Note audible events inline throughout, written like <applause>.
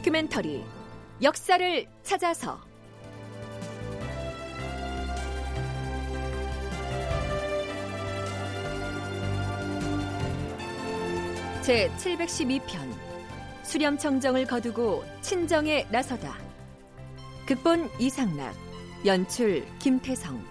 다큐멘터리 역사를 찾아서. 제 712편 수렴청정을 거두고 친정에 나서다. 극본 이상락 연출 김태성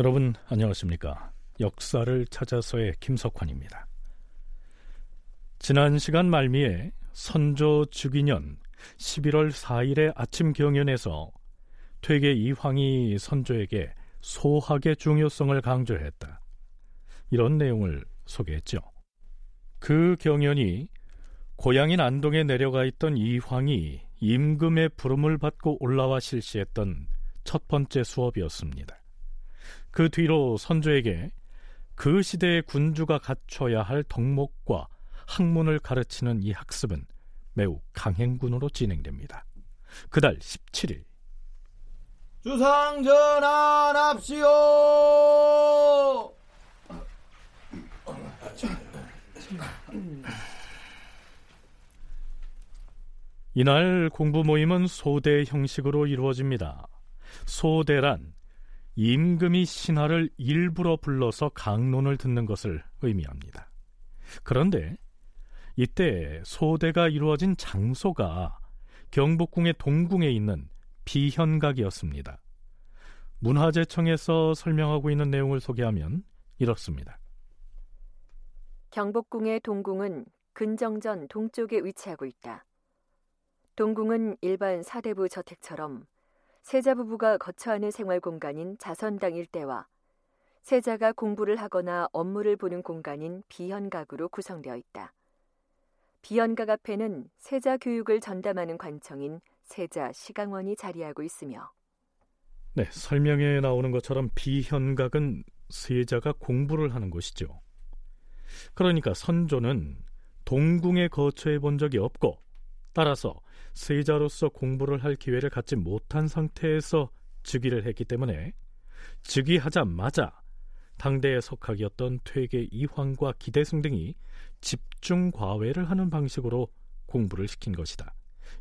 여러분 안녕하십니까? 역사를 찾아서의 김석환입니다. 지난 시간 말미에 선조 주기년 11월 4일의 아침 경연에서 퇴계 이황이 선조에게 소학의 중요성을 강조했다. 이런 내용을 소개했죠. 그 경연이 고향인 안동에 내려가 있던 이황이 임금의 부름을 받고 올라와 실시했던 첫 번째 수업이었습니다. 그 뒤로 선조에게 그 시대의 군주가 갖춰야 할 덕목과 학문을 가르치는 이 학습은 매우 강행군으로 진행됩니다. 그달 17일 주상 전환합시오. 이날 공부 모임은 소대 형식으로 이루어집니다. 소대란 임금이 신하를 일부러 불러서 강론을 듣는 것을 의미합니다. 그런데 이때 소대가 이루어진 장소가 경복궁의 동궁에 있는 비현각이었습니다. 문화재청에서 설명하고 있는 내용을 소개하면 이렇습니다. 경복궁의 동궁은 근정전 동쪽에 위치하고 있다. 동궁은 일반 사대부 저택처럼 세자 부부가 거처하는 생활 공간인 자선당 일대와 세자가 공부를 하거나 업무를 보는 공간인 비현각으로 구성되어 있다. 비현각 앞에는 세자 교육을 전담하는 관청인 세자 시강원이 자리하고 있으며 네, 설명에 나오는 것처럼 비현각은 세자가 공부를 하는 곳이죠. 그러니까 선조는 동궁에 거처해 본 적이 없고 따라서 세자로서 공부를 할 기회를 갖지 못한 상태에서 즉위를 했기 때문에 즉위하자마자 당대의 석학이었던 퇴계 이황과 기대승 등이 집중 과외를 하는 방식으로 공부를 시킨 것이다.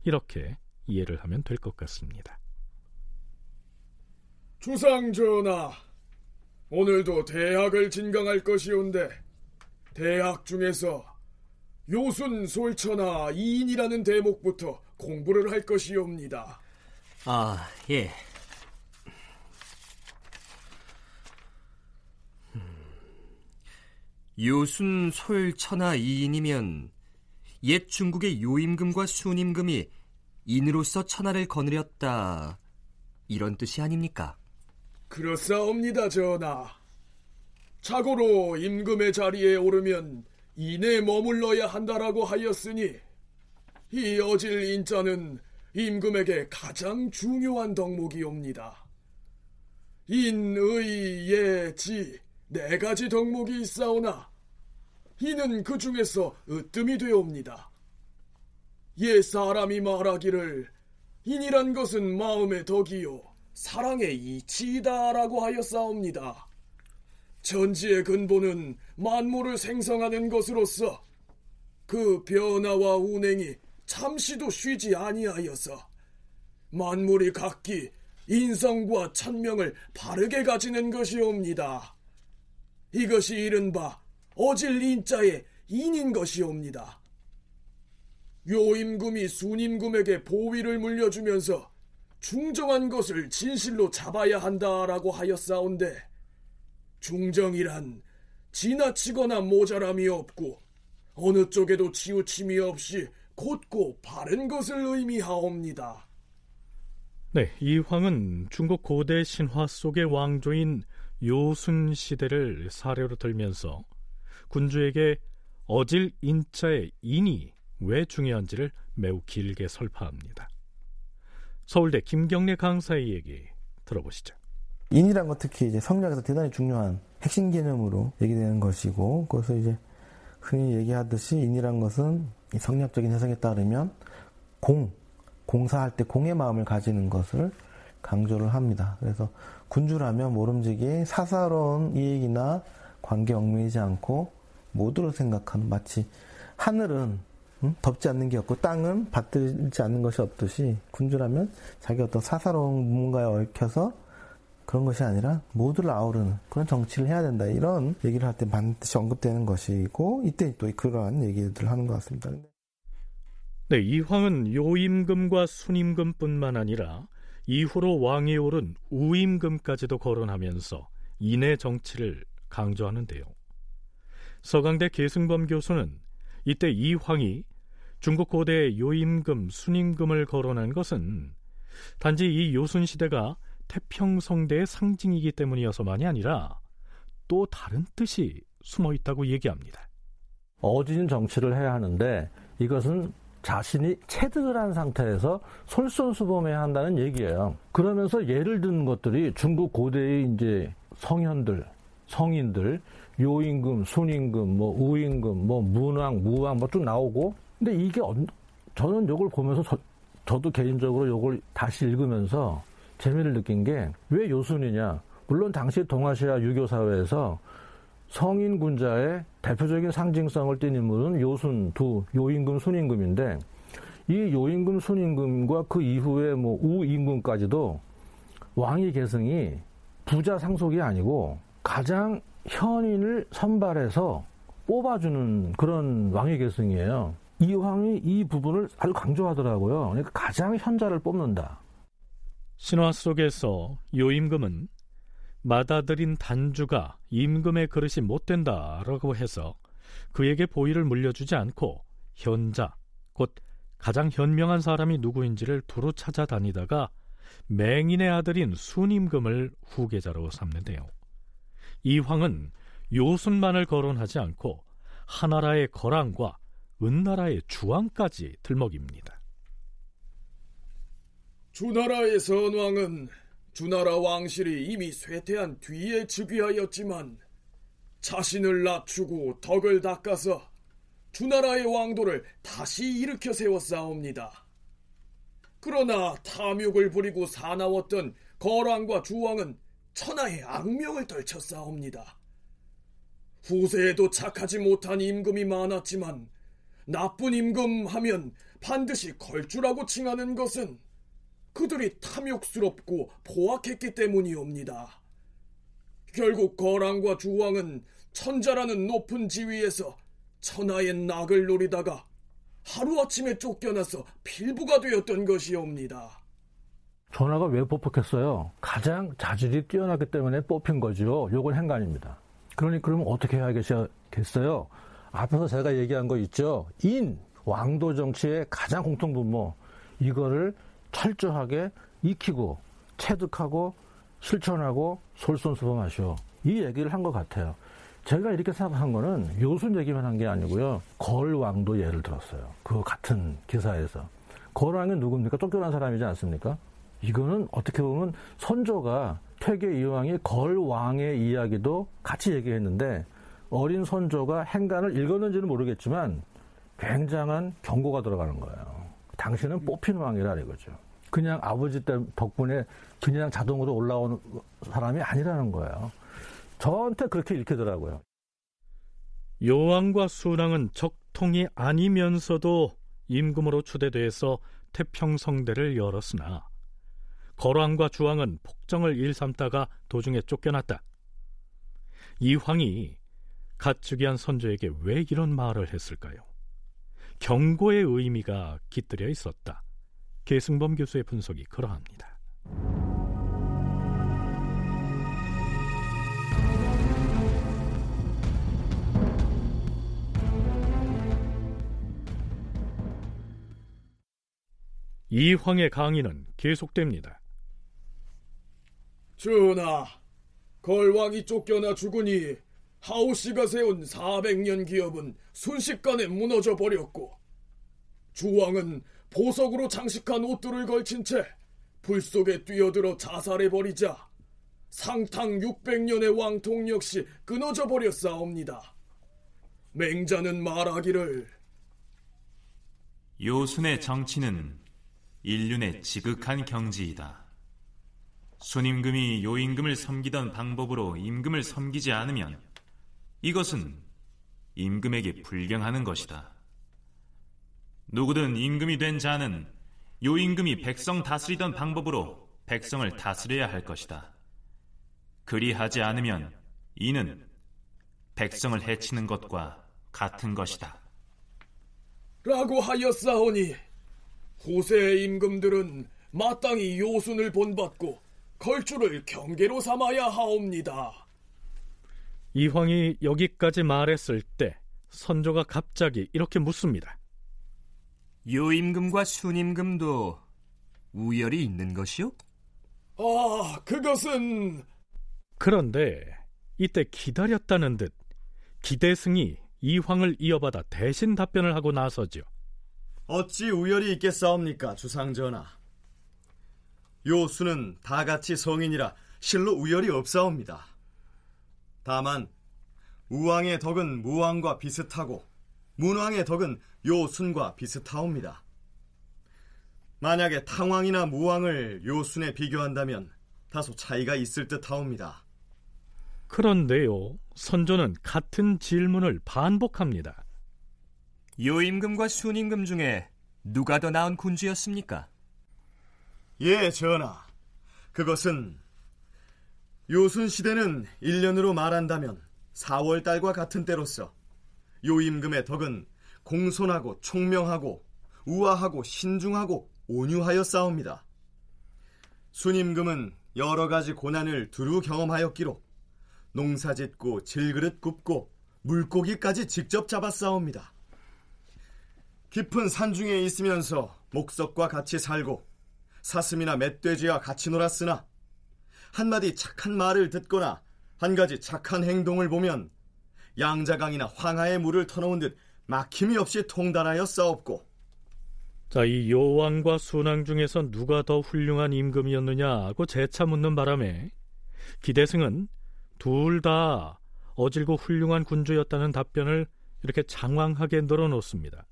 이렇게 이해를 하면 될 것 같습니다. 주상 전하, 오늘도 대학을 진강할 것이온데 대학 중에서 요순 솔천하 이인이라는 대목부터 공부를 할 것이옵니다. 아, 예. 요순 솔천하 이인이면 옛 중국의 요임금과 순임금이 인으로서 천하를 거느렸다 이런 뜻이 아닙니까? 그렇사옵니다, 전하. 자고로 임금의 자리에 오르면 인에 머물러야 한다라고 하였으니 이 어질 인자는 임금에게 가장 중요한 덕목이옵니다. 인, 의, 예, 지 네 가지 덕목이 있사오나 이는 그 중에서 으뜸이 되옵니다. 옛 사람이 말하기를 인이란 것은 마음의 덕이요 사랑의 이치이다라고 하였사옵니다. 전지의 근본은 만물을 생성하는 것으로서 그 변화와 운행이 잠시도 쉬지 아니하여서 만물이 각기 인성과 천명을 바르게 가지는 것이옵니다. 이것이 이른바 어질 인자의 인인 것이옵니다. 요임금이 순임금에게 보위를 물려주면서 중정한 것을 진실로 잡아야 한다라고 하였사온데 중정이란 지나치거나 모자람이 없고 어느 쪽에도 치우침이 없이 곧고 바른 것을 의미하옵니다. 네, 이 황은 중국 고대 신화 속의 왕조인 요순 시대를 사례로 들면서 군주에게 어질 인자의 인이 왜 중요한지를 매우 길게 설파합니다. 서울대 김경래 강사의 얘기 들어보시죠. 인이란 것 특히 이제 성리학에서 대단히 중요한 핵심 개념으로 얘기되는 것이고 그래서 이제 흔히 얘기하듯이 인이란 것은 성리학적인 해석에 따르면 공, 공사할 때 공의 마음을 가지는 것을 강조를 합니다. 그래서 군주라면 모름지기 사사로운 이익이나 관계 얽매이지 않고 모두를 생각하는 마치 하늘은 음? 덥지 않는 게 없고 땅은 받들지 않는 것이 없듯이 군주라면 자기 어떤 사사로운 무언가에 얽혀서 그런 것이 아니라 모두를 아우르는 그런 정치를 해야 된다 이런 얘기를 할 때 반드시 언급되는 것이고 이때 또 그러한 얘기들을 하는 것 같습니다. 네, 이황은 요임금과 순임금뿐만 아니라 이후로 왕에 오른 우임금까지도 거론하면서 인의 정치를 강조하는데요. 서강대 계승범 교수는 이때 이황이 중국 고대 요임금, 순임금을 거론한 것은 단지 이 요순 시대가 태평성대의 상징이기 때문이어서만이 아니라 또 다른 뜻이 숨어 있다고 얘기합니다. 어진 정치를 해야 하는데 이것은 자신이 체득을 한 상태에서 솔선수범해야 한다는 얘기예요. 그러면서 예를 드는 것들이 중국 고대의 이제 성현들, 성인들, 요임금, 순임금, 뭐 우임금, 뭐 문왕, 무왕 뭐 쭉 나오고 근데 이게 저는 이걸 보면서 저, 저도 개인적으로 이걸 다시 읽으면서 재미를 느낀 게 왜 요순이냐? 물론 당시 동아시아 유교 사회에서 성인 군자의 대표적인 상징성을 띤 인물은 요순 두 요임금 순임금인데 이 요임금 순임금과 그 이후에 뭐 우임금까지도 왕위 계승이 부자 상속이 아니고 가장 현인을 선발해서 뽑아주는 그런 왕위 계승이에요. 이 왕이 이 부분을 아주 강조하더라고요. 그러니까 가장 현자를 뽑는다. 신화 속에서 요임금은 맏아들인 단주가 임금의 그릇이 못 된다라고 해서 그에게 보위를 물려주지 않고 현자, 곧 가장 현명한 사람이 누구인지를 두루 찾아다니다가 맹인의 아들인 순임금을 후계자로 삼는데요. 이 황은 요순만을 거론하지 않고 하나라의 거랑과 은나라의 주왕까지 들먹입니다. 주나라의 선왕은 주나라 왕실이 이미 쇠퇴한 뒤에 즉위하였지만 자신을 낮추고 덕을 닦아서 주나라의 왕도를 다시 일으켜 세웠사옵니다. 그러나 탐욕을 부리고 사나웠던 거랑과 주왕은 천하의 악명을 떨쳤사옵니다. 후세에도 착하지 못한 임금이 많았지만 나쁜 임금 하면 반드시 걸주라고 칭하는 것은 그들이 탐욕스럽고 포악했기 때문이옵니다. 결국 거랑과 주왕은 천자라는 높은 지위에서 천하의 낙을 노리다가 하루아침에 쫓겨나서 필부가 되었던 것이옵니다. 전화가 왜 뽑혔겠어요? 가장 자질이 뛰어나기 때문에 뽑힌 거죠. 요건 행간입니다. 그러니 그러면 어떻게 해야겠어요? 앞에서 제가 얘기한 거 있죠. 인, 왕도 정치의 가장 공통 분모. 이거를 철저하게 익히고 체득하고 실천하고 솔선수범하시오. 이 얘기를 한 것 같아요. 제가 이렇게 생각한 거는 요순 얘기만 한 게 아니고요. 걸왕도 예를 들었어요. 그 같은 기사에서. 걸왕은 누굽니까? 쫓겨난 사람이지 않습니까? 이거는 어떻게 보면 선조가 퇴계 이왕이 걸왕의 이야기도 같이 얘기했는데 어린 선조가 행간을 읽었는지는 모르겠지만 굉장한 경고가 들어가는 거예요. 당신은 뽑힌 왕이라 이거죠. 그냥 아버지 때 덕분에 그냥 자동으로 올라오는 사람이 아니라는 거예요. 저한테 그렇게 읽히더라고요. 요왕과 순왕은 적통이 아니면서도 임금으로 추대돼서 태평성대를 열었으나 거왕과 주왕은 폭정을 일삼다가 도중에 쫓겨났다. 이황이 가축이한 선조에게 왜 이런 말을 했을까요? 경고의 의미가 깃들여 있었다. 계승범 교수의 분석이 그러합니다. 이황의 강의는 계속됩니다. 전하, 걸왕이 쫓겨나 죽으니 하우씨가 세운 400년 기업은 순식간에 무너져 버렸고 주왕은 보석으로 장식한 옷들을 걸친 채 불 속에 뛰어들어 자살해 버리자 상탕 600년의 왕통 역시 끊어져 버렸사옵니다. 맹자는 말하기를 요순의 정치는 인륜의 지극한 경지이다. 순임금이 요임금을 섬기던 방법으로 임금을 섬기지 않으면 이것은 임금에게 불경하는 것이다. 누구든 임금이 된 자는 요 임금이 백성 다스리던 방법으로 백성을 다스려야 할 것이다. 그리하지 않으면 이는 백성을 해치는 것과 같은 것이다. 라고 하였사오니 후세의 임금들은 마땅히 요순을 본받고 걸주를 경계로 삼아야 하옵니다. 이황이 여기까지 말했을 때 선조가 갑자기 이렇게 묻습니다. 요임금과 순임금도 우열이 있는 것이요? 아, 그것은 그런데 이때 기다렸다는 듯 기대승이 이황을 이어받아 대신 답변을 하고 나서죠. 어찌 우열이 있겠사옵니까, 주상전하. 요수는 다 같이 성인이라 실로 우열이 없사옵니다. 다만 우왕의 덕은 무왕과 비슷하고 문왕의 덕은 요순과 비슷하옵니다. 만약에 탕왕이나 무왕을 요순에 비교한다면 다소 차이가 있을 듯하옵니다. 그런데요, 선조는 같은 질문을 반복합니다. 요임금과 순임금 중에 누가 더 나은 군주였습니까? 예, 전하. 그것은 요순 시대는 1년으로 말한다면 4월 달과 같은 때로서 요임금의 덕은 공손하고 총명하고 우아하고 신중하고 온유하여 싸웁니다. 순임금은 여러 가지 고난을 두루 경험하였기로 농사 짓고 질그릇 굽고 물고기까지 직접 잡아 싸웁니다. 깊은 산 중에 있으면서 목석과 같이 살고 사슴이나 멧돼지와 같이 놀았으나 한마디 착한 말을 듣거나 한 가지 착한 행동을 보면 양자강이나 황하의 물을 터놓은 듯 막힘이 없이 통달하여 싸웠고 자, 이 요왕과 순왕 중에서 누가 더 훌륭한 임금이었느냐고 재차 묻는 바람에 기대승은 둘 다 어질고 훌륭한 군주였다는 답변을 이렇게 장황하게 늘어놓습니다.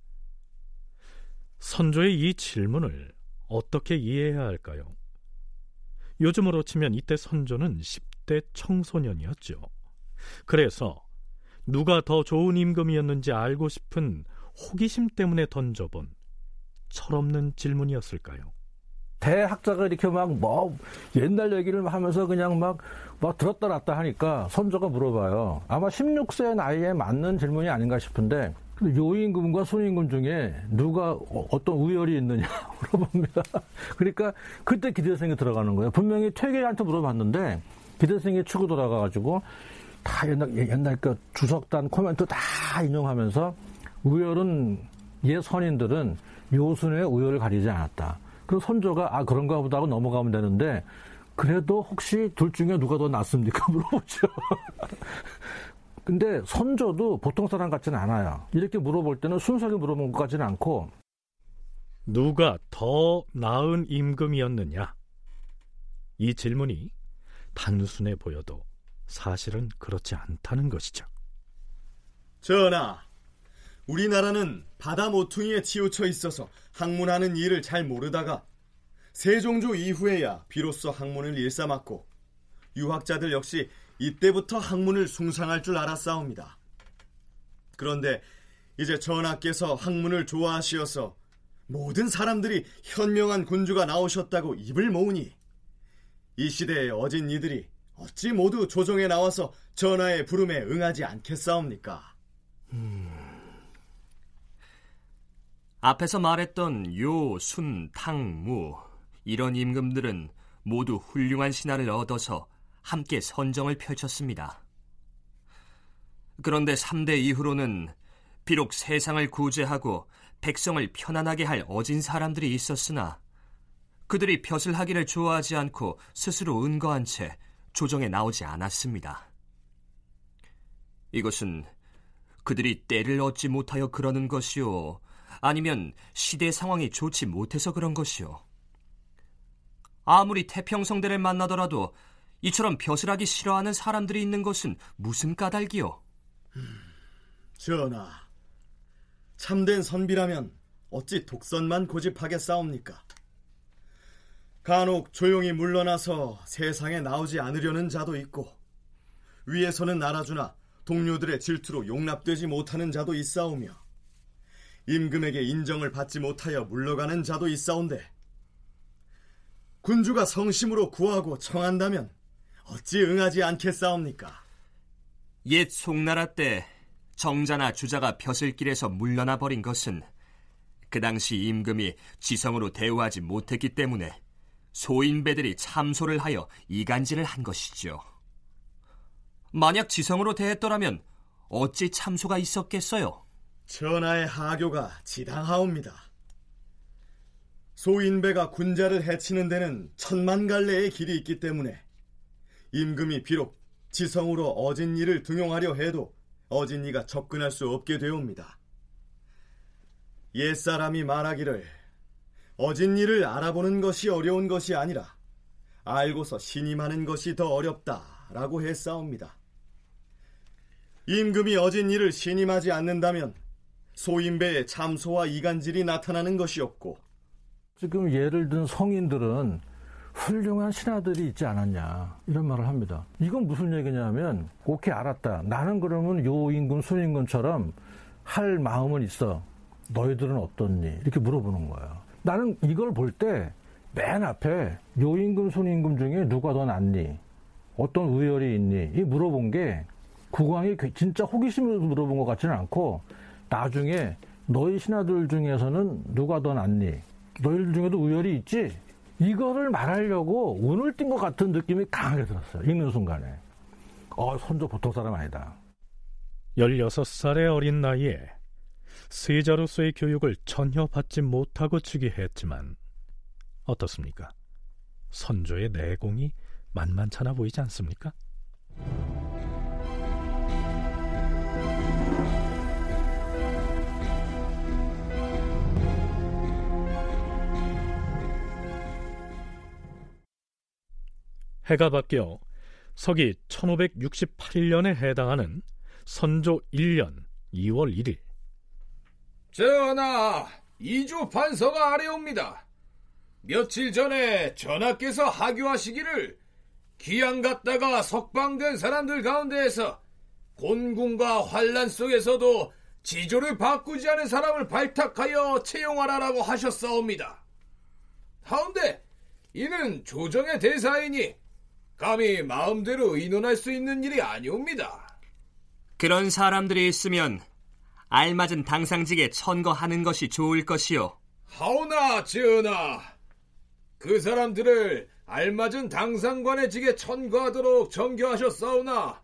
선조의 이 질문을 어떻게 이해해야 할까요? 요즘으로 치면 이때 선조는 10대 청소년이었죠. 그래서 누가 더 좋은 임금이었는지 알고 싶은 호기심 때문에 던져본 철없는 질문이었을까요? 대학자가 이렇게 막 뭐 옛날 얘기를 하면서 그냥 막, 막 들었다 놨다 하니까 선조가 물어봐요. 아마 16세 나이에 맞는 질문이 아닌가 싶은데 요임금과 순임금 중에 누가 어, 어떤 우열이 있느냐 <laughs> 물어봅니다. 그러니까 그때 기대생이 들어가는 거예요. 분명히 퇴계한테 물어봤는데 기대생이 치고 돌아가가지고 다 옛날, 옛날 그 주석단 코멘트 다 인용하면서 우열은 옛 선인들은 요순의 우열을 가리지 않았다. 그럼 선조가 아 그런가 보다 하고 넘어가면 되는데 그래도 혹시 둘 중에 누가 더 낫습니까? <laughs> 물어보죠. 근데 선조도 보통 사람 같지는 않아요. 이렇게 물어볼 때는 순수하게 물어본 것 같지는 않고 누가 더 나은 임금이었느냐? 이 질문이 단순해 보여도 사실은 그렇지 않다는 것이죠. 전하, 우리나라는 바다 모퉁이에 치우쳐 있어서 학문하는 일을 잘 모르다가 세종조 이후에야 비로소 학문을 일삼았고 유학자들 역시 이때부터 학문을 숭상할 줄 알았사옵니다. 그런데 이제 전하께서 학문을 좋아하시어서 모든 사람들이 현명한 군주가 나오셨다고 입을 모으니 이 시대의 어진 이들이 어찌 모두 조정에 나와서 전하의 부름에 응하지 않겠사옵니까? 음... 앞에서 말했던 요, 순, 탕, 무 이런 임금들은 모두 훌륭한 신하를 얻어서 함께 선정을 펼쳤습니다. 그런데 3대 이후로는 비록 세상을 구제하고 백성을 편안하게 할 어진 사람들이 있었으나 그들이 벼슬 하기를 좋아하지 않고 스스로 은거한 채 조정에 나오지 않았습니다. 이것은 그들이 때를 얻지 못하여 그러는 것이요. 아니면 시대 상황이 좋지 못해서 그런 것이요. 아무리 태평성대를 만나더라도 이처럼 벼슬하기 싫어하는 사람들이 있는 것은 무슨 까닭이요? 음, 전하, 참된 선비라면 어찌 독선만 고집하게 싸웁니까? 간혹 조용히 물러나서 세상에 나오지 않으려는 자도 있고 위에서는 알아주나 동료들의 질투로 용납되지 못하는 자도 있사오며 임금에게 인정을 받지 못하여 물러가는 자도 있사온데 군주가 성심으로 구하고 청한다면 어찌 응하지 않겠사옵니까? 옛 송나라 때 정자나 주자가 벼슬길에서 물러나 버린 것은 그 당시 임금이 지성으로 대우하지 못했기 때문에 소인배들이 참소를 하여 이간질을 한 것이죠. 만약 지성으로 대했더라면 어찌 참소가 있었겠어요? 전하의 하교가 지당하옵니다. 소인배가 군자를 해치는 데는 천만 갈래의 길이 있기 때문에 임금이 비록 지성으로 어진이를 등용하려 해도 어진이가 접근할 수 없게 되옵니다. 옛사람이 말하기를 어진이를 알아보는 것이 어려운 것이 아니라 알고서 신임하는 것이 더 어렵다라고 했사옵니다. 임금이 어진이를 신임하지 않는다면 소인배의 참소와 이간질이 나타나는 것이었고 지금 예를 든 성인들은 훌륭한 신하들이 있지 않았냐 이런 말을 합니다. 이건 무슨 얘기냐면 오케이 알았다. 나는 그러면 요 임금 순임금처럼 할 마음은 있어. 너희들은 어떻니? 이렇게 물어보는 거예요. 나는 이걸 볼 때 맨 앞에 요 임금 순임금 중에 누가 더 낫니? 어떤 우열이 있니? 이 물어본 게 국왕이 진짜 호기심으로 물어본 것 같지는 않고 나중에 너희 신하들 중에서는 누가 더 낫니? 너희들 중에도 우열이 있지? 이거를 말하려고 운을 띈 것 같은 느낌이 강하게 들었어요. 읽는 순간에. 어, 선조 보통 사람 아니다. 16살의 어린 나이에 세자로서의 교육을 전혀 받지 못하고 즉위했지만 어떻습니까? 선조의 내공이 만만찮아 보이지 않습니까? 해가 바뀌어 서기 1568년에 해당하는 선조 1년 2월 1일 전하, 이주 판서가 아래옵니다. 며칠 전에 전하께서 하교하시기를 귀양 갔다가 석방된 사람들 가운데에서 곤궁과 환란 속에서도 지조를 바꾸지 않은 사람을 발탁하여 채용하라라고 하셨사옵니다. 하운데 이는 조정의 대사이니 감히 마음대로 의논할 수 있는 일이 아니옵니다. 그런 사람들이 있으면 알맞은 당상직에 천거하는 것이 좋을 것이요. 하오나 전하, 그 사람들을 알맞은 당상관의 직에 천거하도록 정교하셨사오나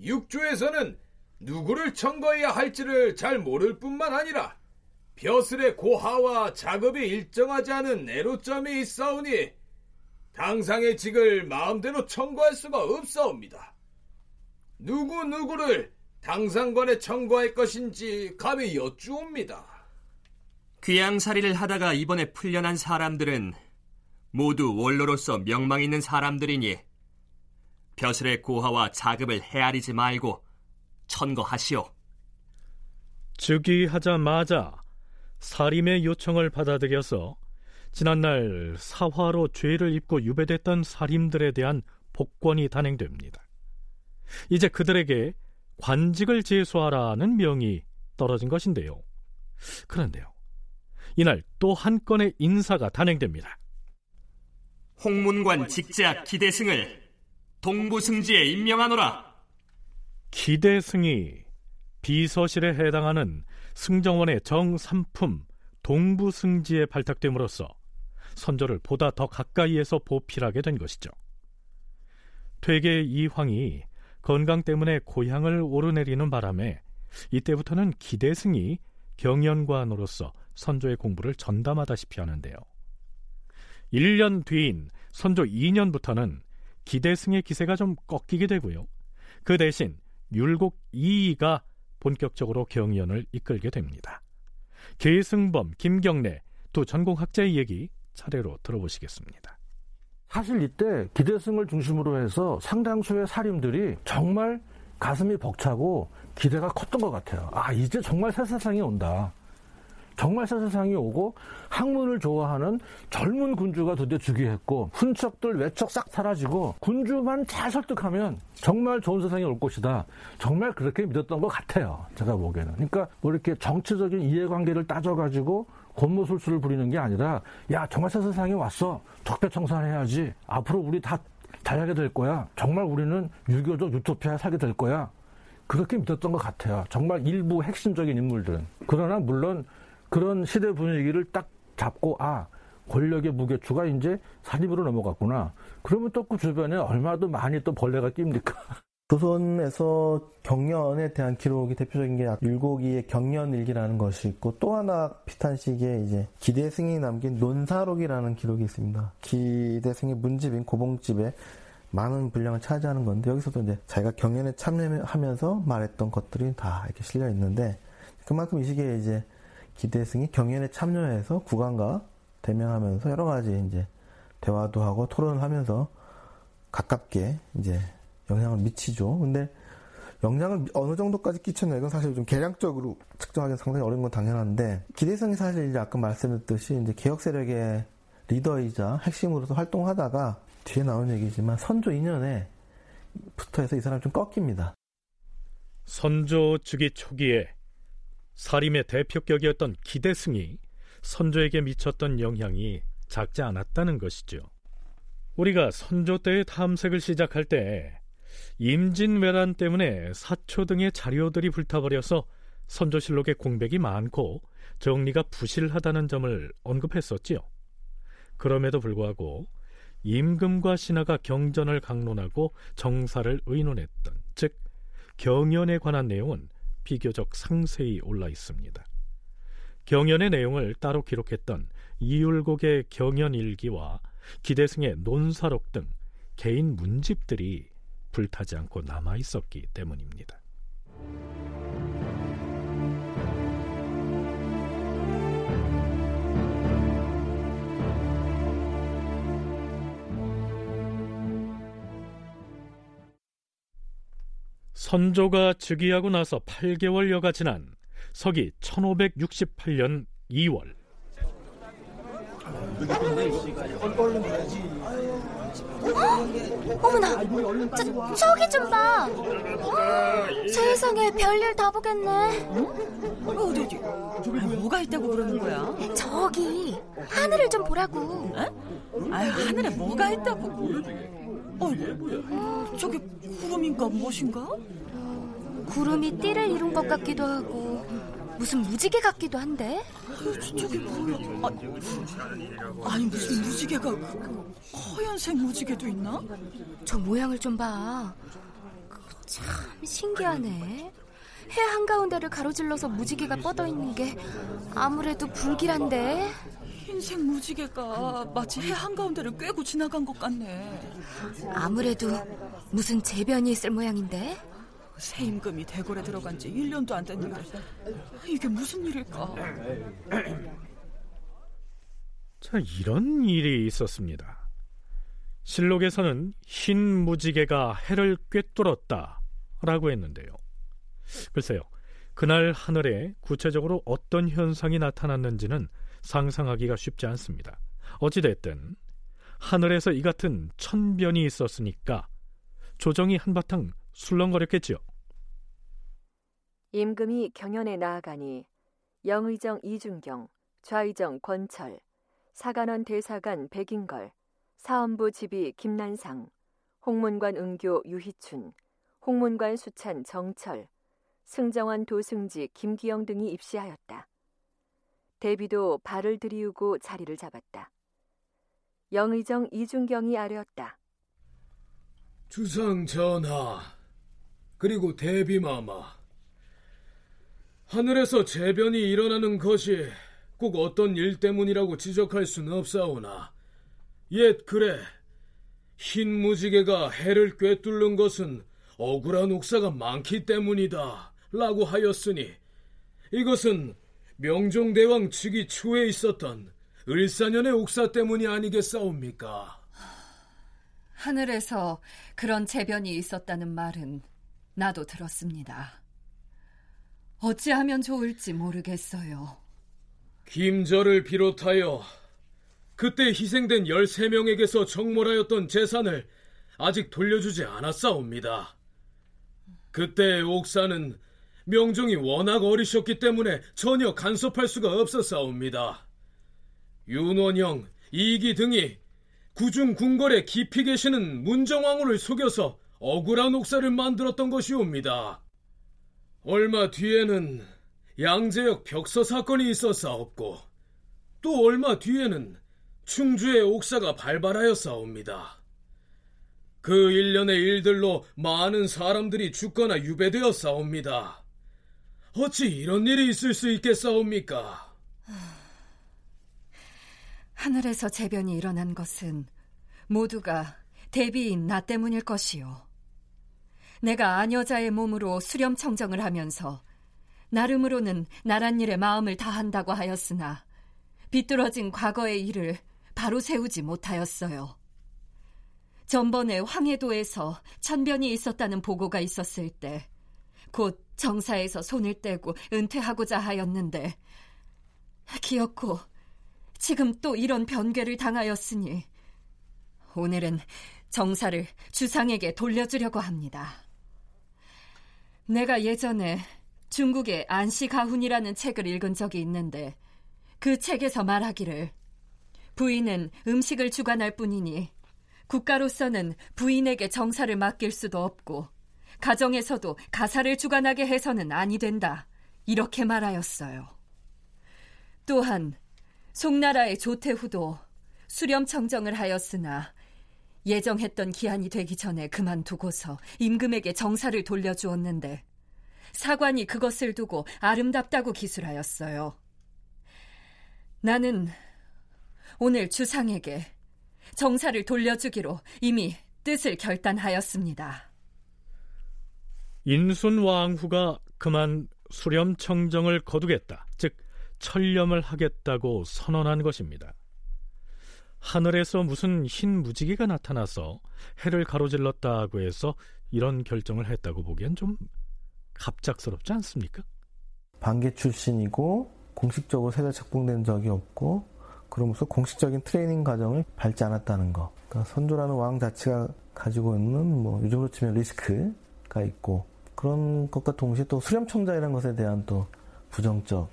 육조에서는 누구를 천거해야 할지를 잘 모를 뿐만 아니라 벼슬의 고하와 작업이 일정하지 않은 애로점이 있사오니 당상의 직을 마음대로 청구할 수가 없사옵니다. 누구 누구를 당상관에 청구할 것인지 감히 여쭈옵니다. 귀양살이를 하다가 이번에 풀려난 사람들은 모두 원로로서 명망 있는 사람들이니 벼슬의 고하와 자급을 헤아리지 말고 천거하시오. 즉위하자마자 사림의 요청을 받아들여서 지난날 사화로 죄를 입고 유배됐던 사림들에 대한 복권이 단행됩니다. 이제 그들에게 관직을 제수하라는 명이 떨어진 것인데요. 그런데요. 이날 또 한 건의 인사가 단행됩니다. 홍문관 직제학 기대승을 동부승지에 임명하노라. 기대승이 비서실에 해당하는 승정원의 정삼품 동부승지에 발탁됨으로써 선조를 보다 더 가까이에서 보필하게 된 것이죠. 퇴계 이황이 건강 때문에 고향을 오르내리는 바람에 이때부터는 기대승이 경연관으로서 선조의 공부를 전담하다시피 하는데요. 1년 뒤인 선조 2년부터는 기대승의 기세가 좀 꺾이게 되고요. 그 대신 율곡 이이가 본격적으로 경연을 이끌게 됩니다. 계승범, 김경래 두 전공학자의 얘기 차례로 들어보시겠습니다. 사실 이때 기대승을 중심으로 해서 상당수의 사림들이 정말 가슴이 벅차고 기대가 컸던 것 같아요. 아, 이제 정말 새 세상이 온다. 정말 새 세상이 오고 학문을 좋아하는 젊은 군주가 드디어 즉위했고 훈척들 외척 싹 사라지고 군주만 잘 설득하면 정말 좋은 세상이 올 것이다. 정말 그렇게 믿었던 것 같아요. 제가 보기에는. 그러니까 뭐 이렇게 정치적인 이해관계를 따져가지고 권모술수를 부리는 게 아니라 야 정말 새 세상이 왔어. 적폐청산해야지. 앞으로 우리 다 잘하게 될 거야. 정말 우리는 유교적 유토피아에 살게 될 거야. 그렇게 믿었던 것 같아요. 정말 일부 핵심적인 인물들은. 그러나 물론 그런 시대 분위기를 딱 잡고 아 권력의 무게추가 이제 사립으로 넘어갔구나. 그러면 또 그 주변에 얼마도 많이 또 벌레가 낍니까? <laughs> 조선에서 경연에 대한 기록이 대표적인 게 율곡이의 경연일기라는 것이 있고 또 하나 비슷한 시기에 이제 기대승이 남긴 논사록이라는 기록이 있습니다. 기대승의 문집인 고봉집에 많은 분량을 차지하는 건데 여기서도 이제 자기가 경연에 참여하면서 말했던 것들이 다 이렇게 실려 있는데 그만큼 이 시기에 이제 기대승이 경연에 참여해서 국왕과 대면하면서 여러 가지 이제 대화도 하고 토론을 하면서 가깝게 이제 영향을 미치죠. 근데 영향을 어느 정도까지 끼쳤냐 이건 사실 좀 계량적으로 측정하기 상당히 어려운 건 당연한데 기대성이 사실 이제 아까 말씀드렸듯이 이제 개혁 세력의 리더이자 핵심으로서 활동하다가 뒤에 나온 얘기지만 선조 2년에 부터 해서 이 사람 좀 꺾입니다. 선조 즉위 초기에 사림의 대표격이었던 기대승이 선조에게 미쳤던 영향이 작지 않았다는 것이죠. 우리가 선조 때의 탐색을 시작할 때 임진왜란 때문에 사초 등의 자료들이 불타버려서 선조실록에 공백이 많고 정리가 부실하다는 점을 언급했었지요. 그럼에도 불구하고 임금과 신하가 경전을 강론하고 정사를 의논했던 즉 경연에 관한 내용은 비교적 상세히 올라 있습니다. 경연의 내용을 따로 기록했던 이율곡의 경연일기와 기대승의 논사록 등 개인 문집들이 불타지 않고 남아 있었기 때문입니다. 선조가 즉위하고 나서 8개월여가 지난 서기 1568년 2월 어머나, 저, 저기 좀 봐. 세상에 별일 다 보겠네. 어디 어디? 아, 뭐가 있다고 그러는 거야? 저기 하늘을 좀 보라고. 아, 하늘에 뭐가 있다고? 어, 저기 구름인가 무엇인가? 구름이 띠를 이룬 것 같기도 하고 무슨 무지개 같기도 한데. 저기 뭐야? 아, 니 무슨 무지개가 허연색 무지개도 있나? 저 모양을 좀 봐. 참 신기하네. 해 한가운데를 가로질러서 무지개가 뻗어 있는 게 아무래도 불길한데. 흰색 무지개가 마치 해 한가운데를 꿰고 지나간 것 같네. 아무래도 무슨 재변이 있을 모양인데. 새 임금이 대궐에 들어간 지 1년도 안 됐는데 이게 무슨 일일까? 자, 이런 일이 있었습니다. 실록에서는 흰 무지개가 해를 꿰뚫었다 라고 했는데요. 글쎄요, 그날 하늘에 구체적으로 어떤 현상이 나타났는지는 상상하기가 쉽지 않습니다. 어찌됐든 하늘에서 이 같은 천변이 있었으니까 조정이 한바탕 술렁거렸겠지요. 임금이 경연에 나아가니 영의정 이준경, 좌의정 권철, 사관원 대사관 백인걸, 사헌부 지비 김난상, 홍문관 응교 유희춘, 홍문관 수찬 정철, 승정원 도승지 김기영 등이 입시하였다. 대비도 발을 들이우고 자리를 잡았다. 영의정 이준경이 아뢰었다. 주상 전하, 그리고 대비마마. 하늘에서 재변이 일어나는 것이 꼭 어떤 일 때문이라고 지적할 수는 없사오나 옛 그래 흰 무지개가 해를 꿰뚫는 것은 억울한 옥사가 많기 때문이다 라고 하였으니 이것은 명종대왕 즉위 초에 있었던 을사년의 옥사 때문이 아니겠사옵니까? 하늘에서 그런 재변이 있었다는 말은 나도 들었습니다. 어찌하면 좋을지 모르겠어요. 김절을 비롯하여 그때 희생된 13명에게서 정몰하였던 재산을 아직 돌려주지 않았사옵니다. 그때 옥사는 명종이 워낙 어리셨기 때문에 전혀 간섭할 수가 없었사옵니다. 윤원영, 이기 등이 구중 궁궐에 깊이 계시는 문정왕후를 속여서 억울한 옥사를 만들었던 것이옵니다. 얼마 뒤에는 양재역 벽서 사건이 있었사옵고 또 얼마 뒤에는 충주의 옥사가 발발하였사옵니다. 그 일련의 일들로 많은 사람들이 죽거나 유배되었사옵니다. 어찌 이런 일이 있을 수 있겠사옵니까? 하늘에서 재변이 일어난 것은 모두가 대비인 나 때문일 것이요. 내가 아녀자의 몸으로 수렴청정을 하면서 나름으로는 나란 일에 마음을 다한다고 하였으나 비뚤어진 과거의 일을 바로 세우지 못하였어요. 전번에 황해도에서 천변이 있었다는 보고가 있었을 때 곧 정사에서 손을 떼고 은퇴하고자 하였는데 기어코 지금 또 이런 변괴를 당하였으니 오늘은 정사를 주상에게 돌려주려고 합니다. 내가 예전에 중국의 안시 가훈이라는 책을 읽은 적이 있는데 그 책에서 말하기를 부인은 음식을 주관할 뿐이니 국가로서는 부인에게 정사를 맡길 수도 없고 가정에서도 가사를 주관하게 해서는 아니 된다. 이렇게 말하였어요. 또한 송나라의 조태후도 수렴청정을 하였으나 예정했던 기한이 되기 전에 그만두고서 임금에게 정사를 돌려주었는데 사관이 그것을 두고 아름답다고 기술하였어요. 나는 오늘 주상에게 정사를 돌려주기로 이미 뜻을 결단하였습니다. 인순왕후가 그만 수렴청정을 거두겠다, 즉 철렴을 하겠다고 선언한 것입니다. 하늘에서 무슨 흰 무지개가 나타나서 해를 가로질렀다고 해서 이런 결정을 했다고 보기엔 좀 갑작스럽지 않습니까? 반계 출신이고 공식적으로 세대 책봉된 적이 없고 그러면서 공식적인 트레이닝 과정을 밟지 않았다는 거. 그러니까 선조라는 왕 자체가 가지고 있는 뭐 요즘으로 치면 리스크가 있고 그런 것과 동시에 또 수렴청자이라는 것에 대한 또 부정적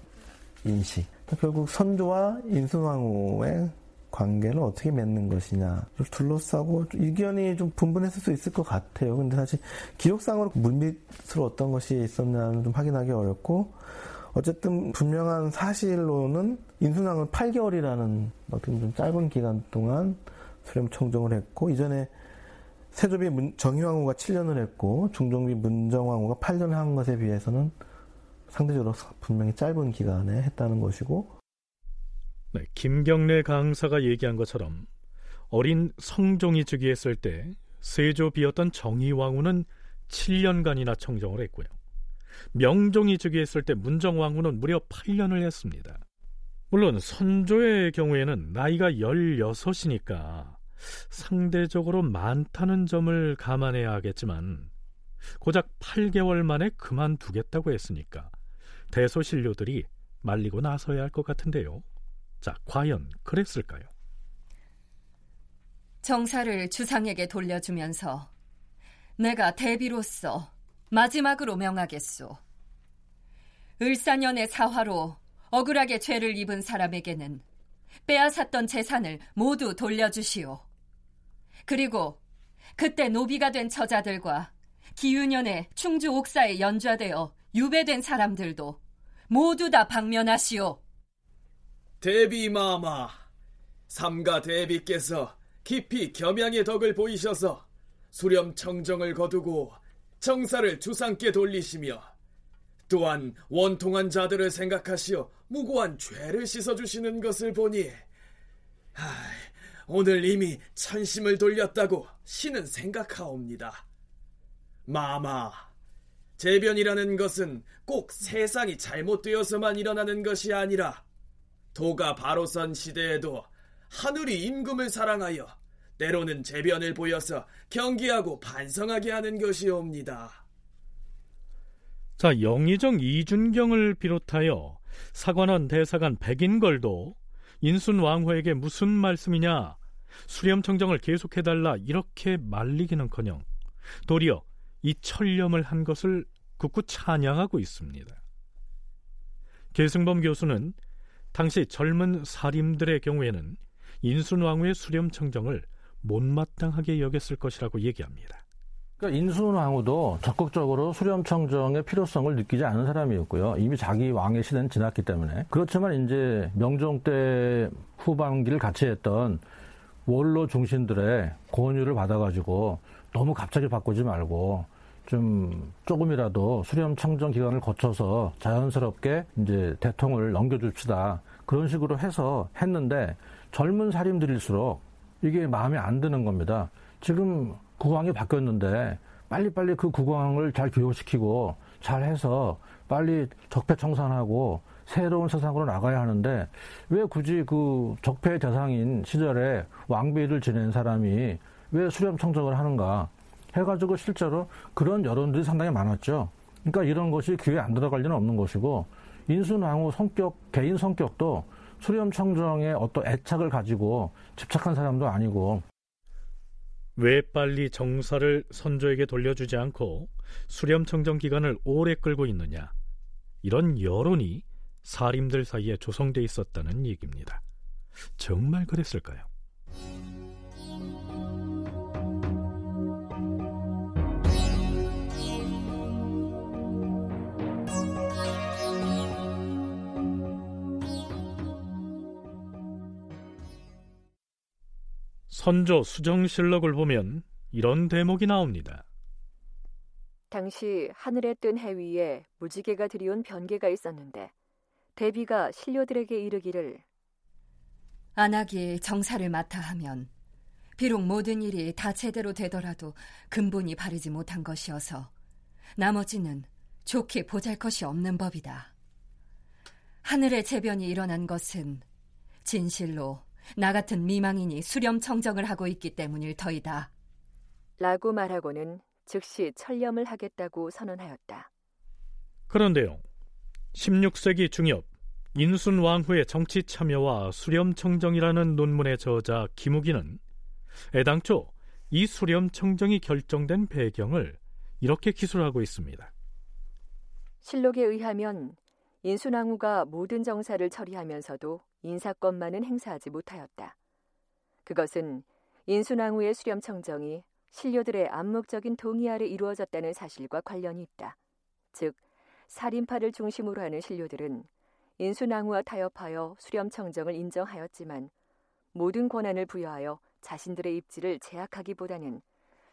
인식. 그러니까 결국 선조와 인순왕후의 관계를 어떻게 맺는 것이냐를 둘러싸고 의견이 좀 분분했을 수 있을 것 같아요. 근데 사실 기록상으로 물밑으로 어떤 것이 있었냐는 좀 확인하기 어렵고 어쨌든 분명한 사실로는 인순왕은 8개월이라는 어떻게 좀 짧은 기간 동안 수렴 청정을 했고 이전에 세조비 정희왕후가 7년을 했고 중종비 문정왕후가 8년을 한 것에 비해서는 상대적으로 분명히 짧은 기간에 했다는 것이고 네, 김경래 강사가 얘기한 것처럼 어린 성종이 즉위했을 때 세조 비었던 정의왕후는 7년간이나 청정을 했고요. 명종이 즉위했을 때 문정왕후는 무려 8년을 했습니다. 물론 선조의 경우에는 나이가 16이니까 상대적으로 많다는 점을 감안해야 하겠지만 고작 8개월 만에 그만두겠다고 했으니까 대소신료들이 말리고 나서야 할 것 같은데요. 자, 과연 그랬을까요? 정사를 주상에게 돌려주면서 내가 대비로서 마지막으로 명하겠소. 을사년의 사화로 억울하게 죄를 입은 사람에게는 빼앗았던 재산을 모두 돌려주시오. 그리고 그때 노비가 된 처자들과 기유년의 충주 옥사에 연좌되어 유배된 사람들도 모두 다 방면하시오. 대비마마, 삼가 대비께서 깊이 겸양의 덕을 보이셔서 수렴 청정을 거두고 정사를 주상께 돌리시며 또한 원통한 자들을 생각하시어 무고한 죄를 씻어주시는 것을 보니 하, 오늘 이미 천심을 돌렸다고 신은 생각하옵니다. 마마, 재변이라는 것은 꼭 세상이 잘못되어서만 일어나는 것이 아니라 도가 바로 선 시대에도 하늘이 임금을 사랑하여 때로는 재변을 보여서 경계하고 반성하게 하는 것이옵니다. 자, 영의정 이준경을 비롯하여 사관원 대사관 백인걸도 인순 왕후에게 무슨 말씀이냐 수렴청정을 계속해달라 이렇게 말리기는커녕 도리어 이 철렴을 한 것을 굳굳 찬양하고 있습니다. 계승범 교수는 당시 젊은 사림들의 경우에는 인순왕후의 수렴 청정을 못마땅하게 여겼을 것이라고 얘기합니다. 그러니까 인순 왕후도 적극적으로 수렴 청정의 필요성을 느끼지 않은 사람이었고요. 이미 자기 왕의 시대는 지났기 때문에. 그렇지만 이제 명종 때 후반기를 같이 했던 원로 중신들의 권유를 받아가지고 너무 갑자기 바꾸지 말고 좀 조금이라도 수렴 청정 기간을 거쳐서 자연스럽게 이제 대통을 넘겨줍시다. 그런 식으로 해서 했는데 젊은 살림들일수록 이게 마음에 안 드는 겁니다. 지금 국왕이 바뀌었는데 빨리빨리 그 국왕을 잘 교육시키고 잘 해서 빨리 적폐청산하고 새로운 세상으로 나가야 하는데 왜 굳이 그 적폐 대상인 시절에 왕비를 지낸 사람이 왜 수렴 청정을 하는가? 해가지고 실제로 그런 여론들이 상당히 많았죠. 그러니까 이런 것이 귀에 안 들어갈 리는 없는 것이고 인순왕후 성격 개인 성격도 수렴 청정에 어떤 애착을 가지고 집착한 사람도 아니고 왜 빨리 정사를 선조에게 돌려주지 않고 수렴 청정 기간을 오래 끌고 있느냐 이런 여론이 사림들 사이에 조성돼 있었다는 얘기입니다. 정말 그랬을까요? 선조 수정실록을 보면 이런 대목이 나옵니다. 당시 하늘에 뜬 해 위에 무지개가 들이온 변개가 있었는데 대비가 신료들에게 이르기를 안하기 정사를 맡아 하면 비록 모든 일이 다 제대로 되더라도 근본이 바르지 못한 것이어서 나머지는 좋게 보잘 것이 없는 법이다. 하늘의 재변이 일어난 것은 진실로 나 같은 미망인이 수렴 청정을 하고 있기 때문일 터이다. 라고 말하고는 즉시 철렴을 하겠다고 선언하였다. 그런데요. 16세기 중엽 인순 왕후의 정치 참여와 수렴 청정이라는 논문의 저자 김우기는 애당초 이 수렴 청정이 결정된 배경을 이렇게 기술하고 있습니다. 실록에 의하면 인순왕후가 모든 정사를 처리하면서도 인사권만은 행사하지 못하였다. 그것은 인순왕후의 수렴 청정이 신료들의 암묵적인 동의 아래 이루어졌다는 사실과 관련이 있다. 즉, 살인파를 중심으로 하는 신료들은 인순왕후와 타협하여 수렴 청정을 인정하였지만 모든 권한을 부여하여 자신들의 입지를 제약하기보다는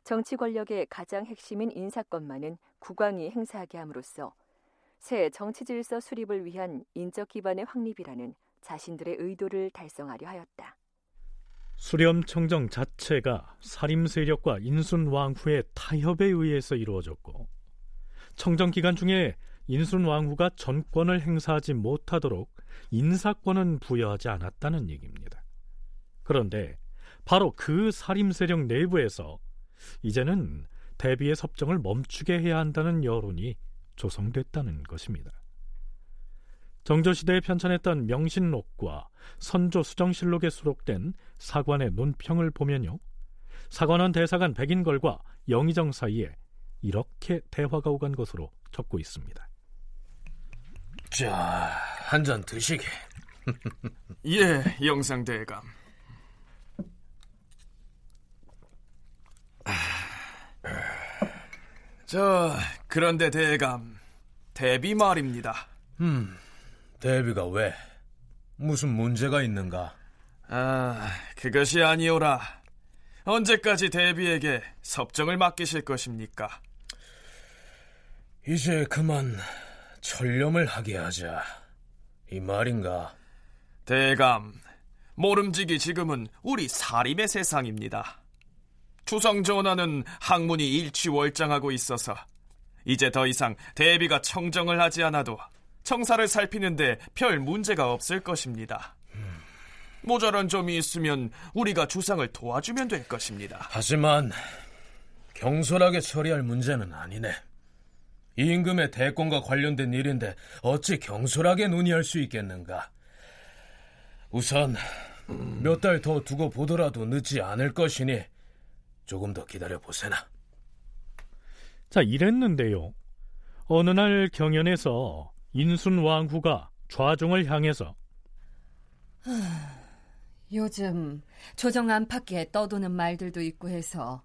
정치 권력의 가장 핵심인 인사권만은 국왕이 행사하게 함으로써 새 정치 질서 수립을 위한 인적 기반의 확립이라는 자신들의 의도를 달성하려 하였다. 수렴 청정 자체가 사림 세력과 인순 왕후의 타협에 의해서 이루어졌고 청정 기간 중에 인순 왕후가 전권을 행사하지 못하도록 인사권은 부여하지 않았다는 얘기입니다. 그런데 바로 그 사림 세력 내부에서 이제는 대비의 섭정을 멈추게 해야 한다는 여론이 조성됐다는 것입니다. 정조시대에 편찬했던 명신록과 선조 수정실록에 수록된 사관의 논평을 보면요. 사관원 대사관 백인걸과 영의정 사이에 이렇게 대화가 오간 것으로 적고 있습니다. 자, 한 잔 드시게. <laughs> 예, 영상대감. 저, 그런데 대감, 대비 말입니다. 음, 대비가 왜? 무슨 문제가 있는가? 아, 그것이 아니오라. 언제까지 대비에게 섭정을 맡기실 것입니까? 이제 그만 철렴을 하게 하자. 이 말인가? 대감, 모름지기 지금은 우리 사림의 세상입니다. 추성 전하는 학문이 일취월장하고 있어서 이제 더 이상 대비가 청정을 하지 않아도 청사를 살피는데 별 문제가 없을 것입니다. 모자란 점이 있으면 우리가 주상을 도와주면 될 것입니다. 하지만 경솔하게 처리할 문제는 아니네. 임금의 대권과 관련된 일인데 어찌 경솔하게 논의할 수 있겠는가? 우선 몇 달 더 두고 보더라도 늦지 않을 것이니 조금 더 기다려 보세나. 자, 이랬는데요. 어느 날 경연에서 인순 왕후가 좌종을 향해서 요즘 조정 안팎에 떠도는 말들도 있고 해서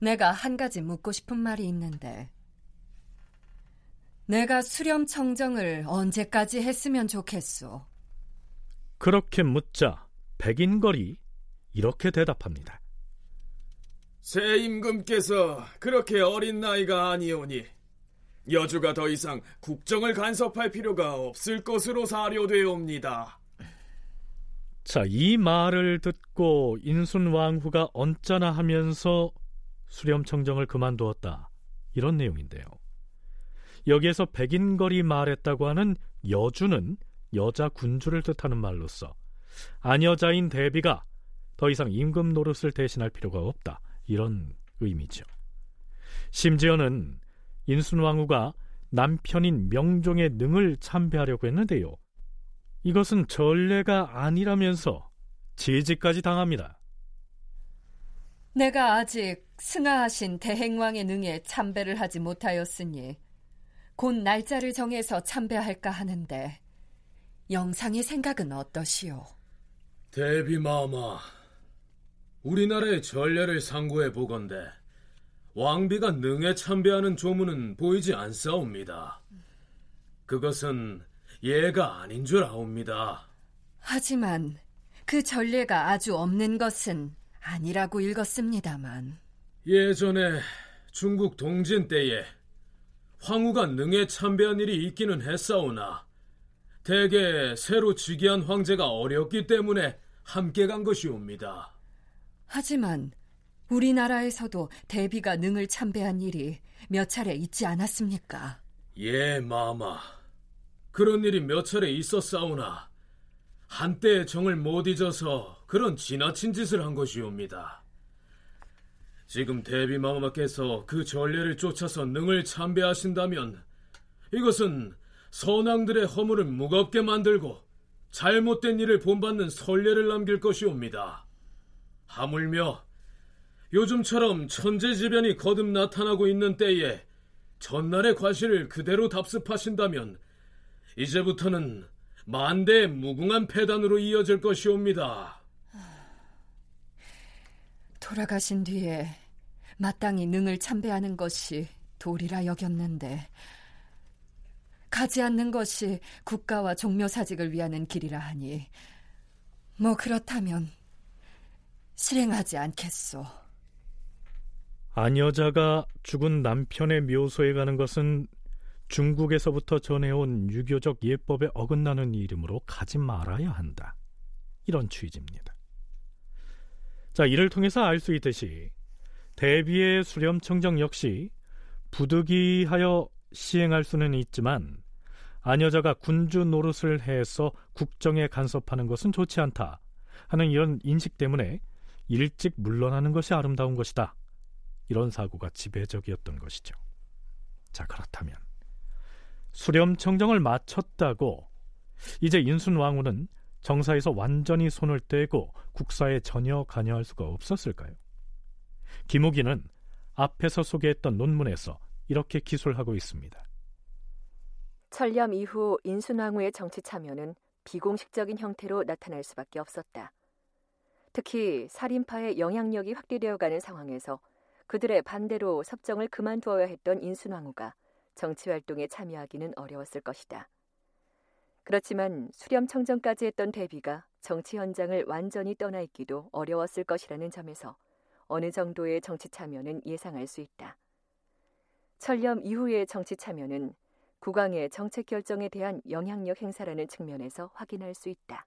내가 한 가지 묻고 싶은 말이 있는데 내가 수렴 청정을 언제까지 했으면 좋겠소? 그렇게 묻자 백인걸이 이렇게 대답합니다. 새 임금께서 그렇게 어린 나이가 아니오니 여주가 더 이상 국정을 간섭할 필요가 없을 것으로 사료되옵니다. 자, 이 말을 듣고 인순 왕후가 언짢아 하면서 수렴청정을 그만두었다. 이런 내용인데요. 여기에서 백인걸이 말했다고 하는 여주는 여자 군주를 뜻하는 말로서 아여자인 대비가 더 이상 임금 노릇을 대신할 필요가 없다. 이런 의미죠. 심지어는 인순왕후가 남편인 명종의 능을 참배하려고 했는데요. 이것은 전례가 아니라면서 제지까지 당합니다. 내가 아직 승하하신 대행왕의 능에 참배를 하지 못하였으니 곧 날짜를 정해서 참배할까 하는데 영상의 생각은 어떠시오? 대비마마, 우리나라의 전례를 상고해 보건대 왕비가 능에 참배하는 조문은 보이지 않사옵니다. 그것은 예가 아닌 줄 아옵니다. 하지만 그 전례가 아주 없는 것은 아니라고 읽었습니다만. 예전에 중국 동진 때에 황후가 능에 참배한 일이 있기는 했사오나 대개 새로 즉위한 황제가 어렸기 때문에 함께 간 것이옵니다. 하지만 우리나라에서도 대비가 능을 참배한 일이 몇 차례 있지 않았습니까? 예, 마마. 그런 일이 몇 차례 있었사오나 한때의 정을 못 잊어서 그런 지나친 짓을 한 것이옵니다. 지금 대비 마마께서 그 전례를 쫓아서 능을 참배하신다면 이것은 선왕들의 허물을 무겁게 만들고 잘못된 일을 본받는 선례를 남길 것이옵니다. 하물며 요즘처럼 천재지변이 거듭 나타나고 있는 때에 전날의 과실을 그대로 답습하신다면 이제부터는 만대의 무궁한 패단으로 이어질 것이옵니다. 돌아가신 뒤에 마땅히 능을 참배하는 것이 도리라 여겼는데 가지 않는 것이 국가와 종묘사직을 위하는 길이라 하니 뭐 그렇다면 실행하지 않겠소. 아녀자가 죽은 남편의 묘소에 가는 것은 중국에서부터 전해온 유교적 예법에 어긋나는 이름으로 가지 말아야 한다. 이런 취지입니다. 자, 이를 통해서 알 수 있듯이 대비의 수렴 청정 역시 부득이하여 시행할 수는 있지만 아녀자가 군주 노릇을 해서 국정에 간섭하는 것은 좋지 않다 하는 이런 인식 때문에 일찍 물러나는 것이 아름다운 것이다. 이런 사고가 지배적이었던 것이죠. 자, 그렇다면 수렴 청정을 마쳤다고 이제 인순 왕후는 정사에서 완전히 손을 떼고 국사에 전혀 관여할 수가 없었을까요? 김우기는 앞에서 소개했던 논문에서 이렇게 기술하고 있습니다. 철렴 이후 인순왕후의 정치 참여는 비공식적인 형태로 나타날 수밖에 없었다. 특히 살인파의 영향력이 확대되어가는 상황에서 그들의 반대로 섭정을 그만두어야 했던 인순왕후가 정치 활동에 참여하기는 어려웠을 것이다. 그렇지만 수렴청정까지 했던 대비가 정치 현장을 완전히 떠나 있기도 어려웠을 것이라는 점에서 어느 정도의 정치 참여는 예상할 수 있다. 철렴 이후의 정치 참여는 국왕의 정책 결정에 대한 영향력 행사라는 측면에서 확인할 수 있다.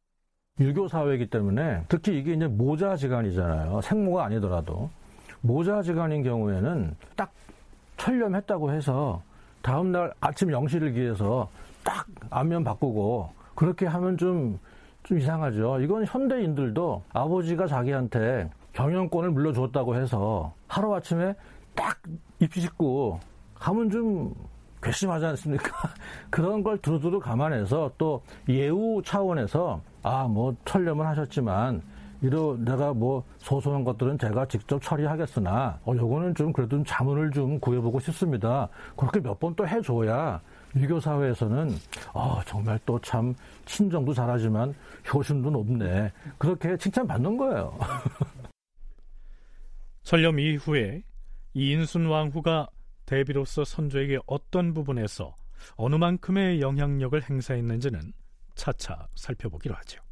유교 사회이기 때문에 특히 이게 이제 모자지간이잖아요. 생모가 아니더라도 모자지간인 경우에는 딱 철렴했다고 해서 다음 날 아침 0시를 기해서 딱 안면 바꾸고 그렇게 하면 좀, 좀 이상하죠. 이건 현대인들도 아버지가 자기한테 경영권을 물려줬다고 해서 하루아침에 딱 입히짓고 하면 좀 괘씸하지 않습니까? <laughs> 그런 걸 두루두루 감안해서 또 예우 차원에서 아, 뭐 철렴을 하셨지만 이러 내가 뭐 소소한 것들은 제가 직접 처리하겠으나 어 요거는 좀 그래도 자문을 좀 구해보고 싶습니다. 그렇게 몇 번 또 해줘야 위교 사회에서는 아 정말 또 참 친정도 잘하지만 효심도 높네 그렇게 칭찬 받는 거예요. <laughs> 철렴 이후에 이인순 왕후가 대비로서 선조에게 어떤 부분에서 어느 만큼의 영향력을 행사했는지는 차차 살펴보기로 하죠.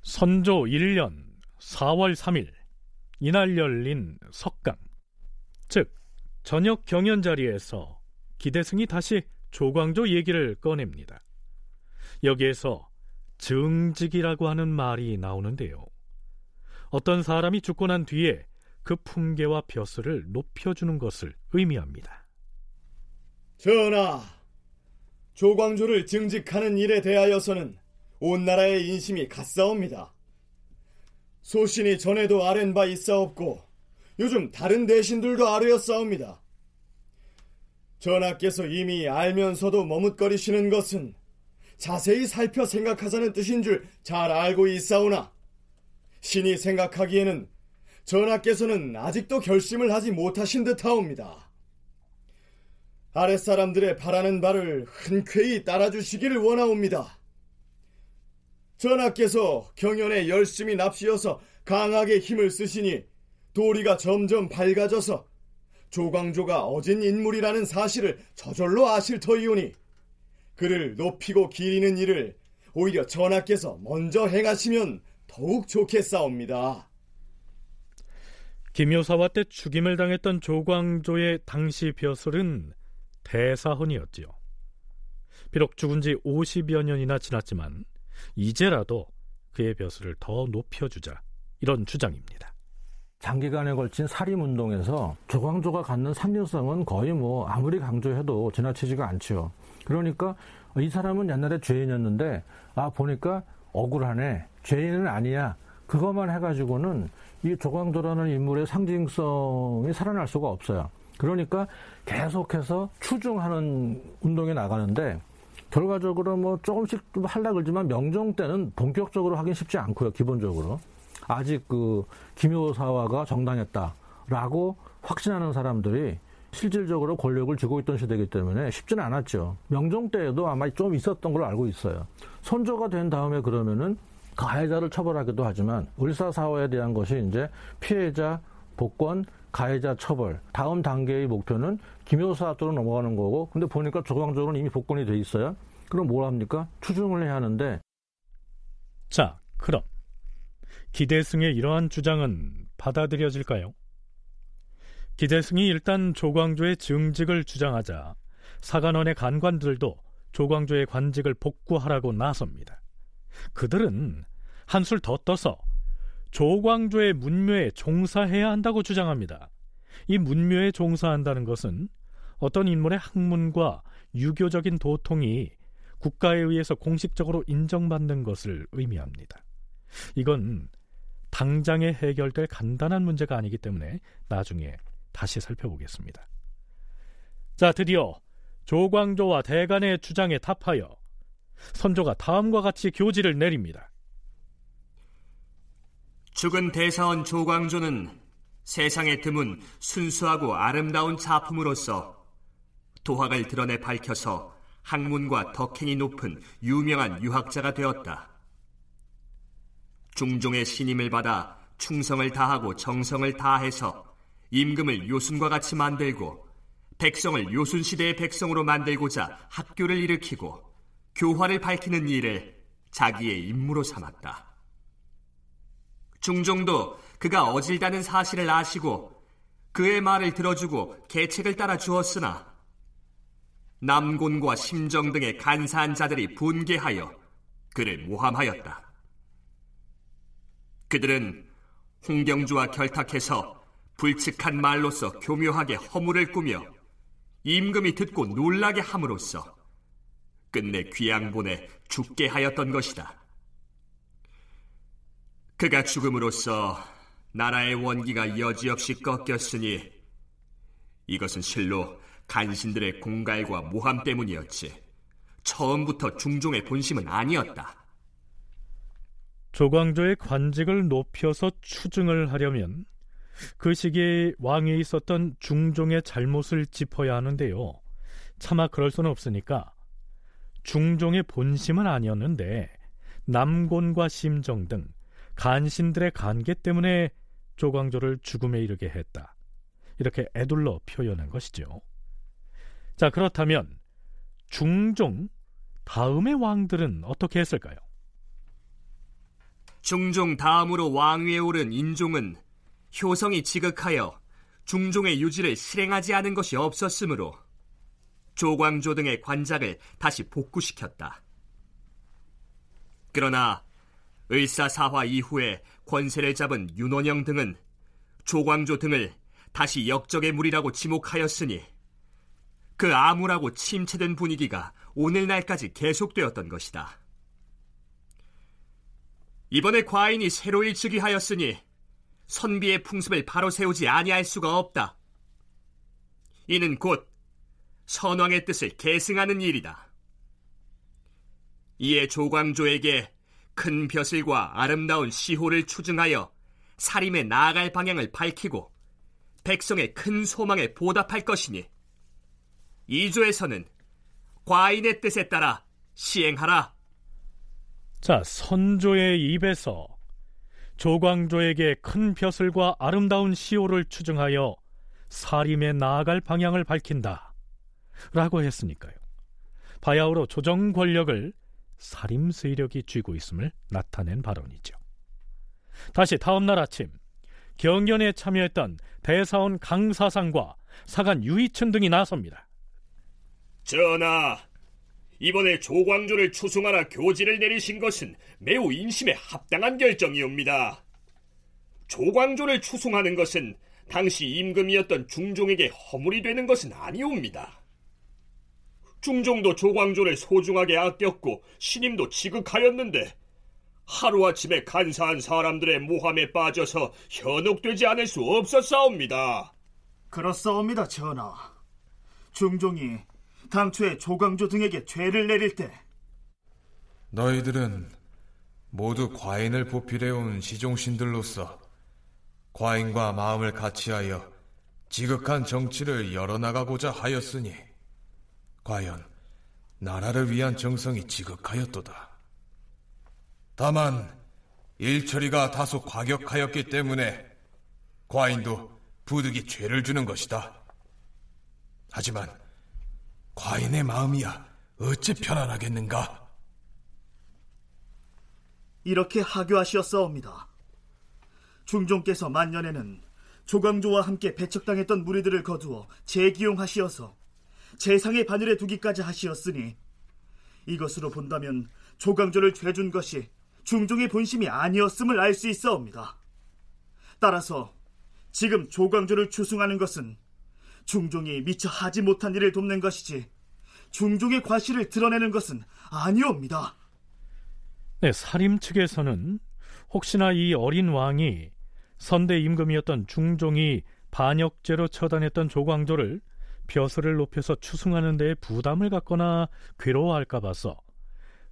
선조 1년 4월 3일 이날 열린 석강 즉 저녁 경연 자리에서 기대승이 다시 조광조 얘기를 꺼냅니다. 여기에서 증직이라고 하는 말이 나오는데요. 어떤 사람이 죽고 난 뒤에 그 품계와 벼슬을 높여주는 것을 의미합니다. 전하, 조광조를 증직하는 일에 대하여서는 온 나라의 인심이 같사옵니다. 소신이 전에도 아랜 바 있사옵고 요즘 다른 대신들도 아뢰었사옵니다. 전하께서 이미 알면서도 머뭇거리시는 것은 자세히 살펴 생각하자는 뜻인 줄 잘 알고 있사오나 신이 생각하기에는 전하께서는 아직도 결심을 하지 못하신 듯하옵니다. 아랫사람들의 바라는 바를 흔쾌히 따라주시기를 원하옵니다. 전하께서 경연에 열심히 납시어서 강하게 힘을 쓰시니 도리가 점점 밝아져서 조광조가 어진 인물이라는 사실을 저절로 아실 터이오니 그를 높이고 기리는 일을 오히려 전하께서 먼저 행하시면 더욱 좋겠사옵니다. 김효사와 때 죽임을 당했던 조광조의 당시 벼슬은 대사헌이었지요. 비록 죽은 지 50여 년이나 지났지만 이제라도 그의 벼슬을 더 높여주자 이런 주장입니다. 장기간에 걸친 살인운동에서 조광조가 갖는 산유성은 거의 뭐 아무리 강조해도 지나치지가 않지요. 그러니까 이 사람은 옛날에 죄인이었는데 아 보니까 억울하네 죄인은 아니야 그것만 해가지고는 이 조광조라는 인물의 상징성이 살아날 수가 없어요. 그러니까 계속해서 추중하는 운동에 나가는데 결과적으로 뭐 조금씩 좀 할라 그러지만 명종 때는 본격적으로 하긴 쉽지 않고요. 기본적으로 아직 그 김효사화가 정당했다라고 확신하는 사람들이 실질적으로 권력을 쥐고 있던 시대이기 때문에 쉽지는 않았죠. 명종 때에도 아마 좀 있었던 걸로 알고 있어요. 선조가 된 다음에 그러면은 가해자를 처벌하기도 하지만 을사사화에 대한 것이 이제 피해자 복권 가해자 처벌 다음 단계의 목표는 김효사 쪽으로 넘어가는 거고 근데 보니까 조광조는 이미 복권이 돼 있어요. 그럼 뭘 합니까? 추중을 해야 하는데 자 그럼 기대승의 이러한 주장은 받아들여질까요? 기대승이 일단 조광조의 증직을 주장하자 사관원의 간관들도 조광조의 관직을 복구하라고 나섭니다. 그들은 한술 더 떠서 조광조의 문묘에 종사해야 한다고 주장합니다. 이 문묘에 종사한다는 것은 어떤 인물의 학문과 유교적인 도통이 국가에 의해서 공식적으로 인정받는 것을 의미합니다. 이건 당장에 해결될 간단한 문제가 아니기 때문에 나중에 다시 살펴보겠습니다. 자, 드디어 조광조와 대간의 주장에 답하여 선조가 다음과 같이 교지를 내립니다. 죽은 대사원 조광조는 세상에 드문 순수하고 아름다운 작품으로서 도학을 드러내 밝혀서 학문과 덕행이 높은 유명한 유학자가 되었다. 중종의 신임을 받아 충성을 다하고 정성을 다해서 임금을 요순과 같이 만들고 백성을 요순 시대의 백성으로 만들고자 학교를 일으키고 교화를 밝히는 일을 자기의 임무로 삼았다. 중종도 그가 어질다는 사실을 아시고 그의 말을 들어주고 계책을 따라 주었으나 남곤과 심정 등의 간사한 자들이 분개하여 그를 모함하였다. 그들은 홍경주와 결탁해서 불측한 말로서 교묘하게 허물을 꾸며 임금이 듣고 놀라게 함으로써 끝내 귀양본에 죽게 하였던 것이다. 그가 죽음으로써 나라의 원기가 여지없이 꺾였으니 이것은 실로 간신들의 공갈과 모함 때문이었지. 처음부터 중종의 본심은 아니었다. 조광조의 관직을 높여서 추증을 하려면 그 시기에 왕위에 있었던 중종의 잘못을 짚어야 하는데요. 차마 그럴 수는 없으니까 중종의 본심은 아니었는데 남곤과 심정 등 간신들의 관계 때문에 조광조를 죽음에 이르게 했다. 이렇게 애둘러 표현한 것이죠. 자, 그렇다면 중종 다음의 왕들은 어떻게 했을까요? 중종 다음으로 왕위에 오른 인종은 효성이 지극하여 중종의 유지를 실행하지 않은 것이 없었으므로 조광조 등의 관작을 다시 복구시켰다. 그러나 을사사화 이후에 권세를 잡은 윤원영 등은 조광조 등을 다시 역적의 무리라고 지목하였으니 그 암울하고 침체된 분위기가 오늘날까지 계속되었던 것이다. 이번에 과인이 새로 일찍이 하였으니 선비의 풍습을 바로 세우지 아니할 수가 없다. 이는 곧 선왕의 뜻을 계승하는 일이다. 이에 조광조에게 큰 벼슬과 아름다운 시호를 추증하여 사림에 나아갈 방향을 밝히고 백성의 큰 소망에 보답할 것이니 이조에서는 과인의 뜻에 따라 시행하라. 자, 선조의 입에서 조광조에게 큰 벼슬과 아름다운 시호를 추증하여 사림에 나아갈 방향을 밝힌다. 라고 했으니까요. 바야흐로 조정 권력을 사림 세력이 쥐고 있음을 나타낸 발언이죠. 다시 다음 날 아침 경연에 참여했던 대사원 강사상과 사간 유이춘 등이 나섭니다. 전하, 이번에 조광조를 추승하라 교지를 내리신 것은 매우 인심에 합당한 결정이옵니다. 조광조를 추승하는 것은 당시 임금이었던 중종에게 허물이 되는 것은 아니옵니다. 중종도 조광조를 소중하게 아꼈고 신임도 지극하였는데 하루아침에 간사한 사람들의 모함에 빠져서 현혹되지 않을 수 없었사옵니다. 그렇사옵니다, 전하. 중종이 당초에 조광조 등에게 죄를 내릴 때 너희들은 모두 과인을 보필해온 시종신들로서 과인과 마음을 같이하여 지극한 정치를 열어나가고자 하였으니 과연 나라를 위한 정성이 지극하였도다. 다만 일처리가 다소 과격하였기 때문에 과인도 부득이 죄를 주는 것이다. 하지만 과인의 마음이야 어찌 편안하겠는가? 이렇게 하교하시었사옵니다. 중종께서 만년에는 조광조와 함께 배척당했던 무리들을 거두어 재기용하시어서 재상의 바늘에 두기까지 하시었으니 이것으로 본다면 조광조를 죄준 것이 중종의 본심이 아니었음을 알 수 있어옵니다. 따라서 지금 조광조를 추승하는 것은 중종이 미처 하지 못한 일을 돕는 것이지 중종의 과실을 드러내는 것은 아니옵니다. 네, 사림 측에서는 혹시나 이 어린 왕이 선대 임금이었던 중종이 반역죄로 처단했던 조광조를 벼슬을 높여서 추승하는 데에 부담을 갖거나 괴로워할까 봐서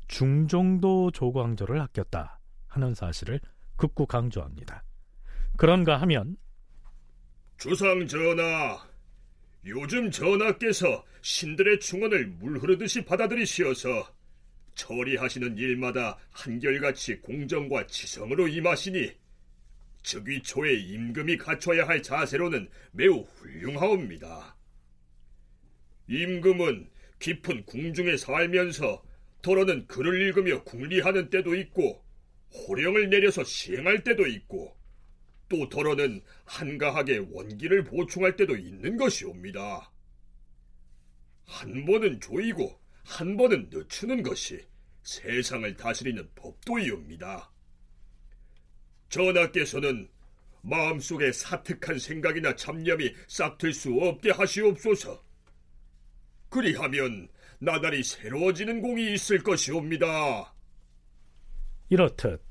중종도 조광조를 아꼈다 하는 사실을 극구 강조합니다. 그런가 하면 주상 전하, 요즘 전하께서 신들의 충언을 물 흐르듯이 받아들이시어서 처리하시는 일마다 한결같이 공정과 지성으로 임하시니 즉위초에 임금이 갖춰야 할 자세로는 매우 훌륭하옵니다. 임금은 깊은 궁중에 살면서 더러는 글을 읽으며 궁리하는 때도 있고 호령을 내려서 시행할 때도 있고 또 더러는 한가하게 원기를 보충할 때도 있는 것이옵니다. 한 번은 조이고 한 번은 늦추는 것이 세상을 다스리는 법도이옵니다. 전하께서는 마음속에 사특한 생각이나 잡념이 싹틀 수 없게 하시옵소서. 그리하면 나날이 새로워지는 공이 있을 것이옵니다. 이렇듯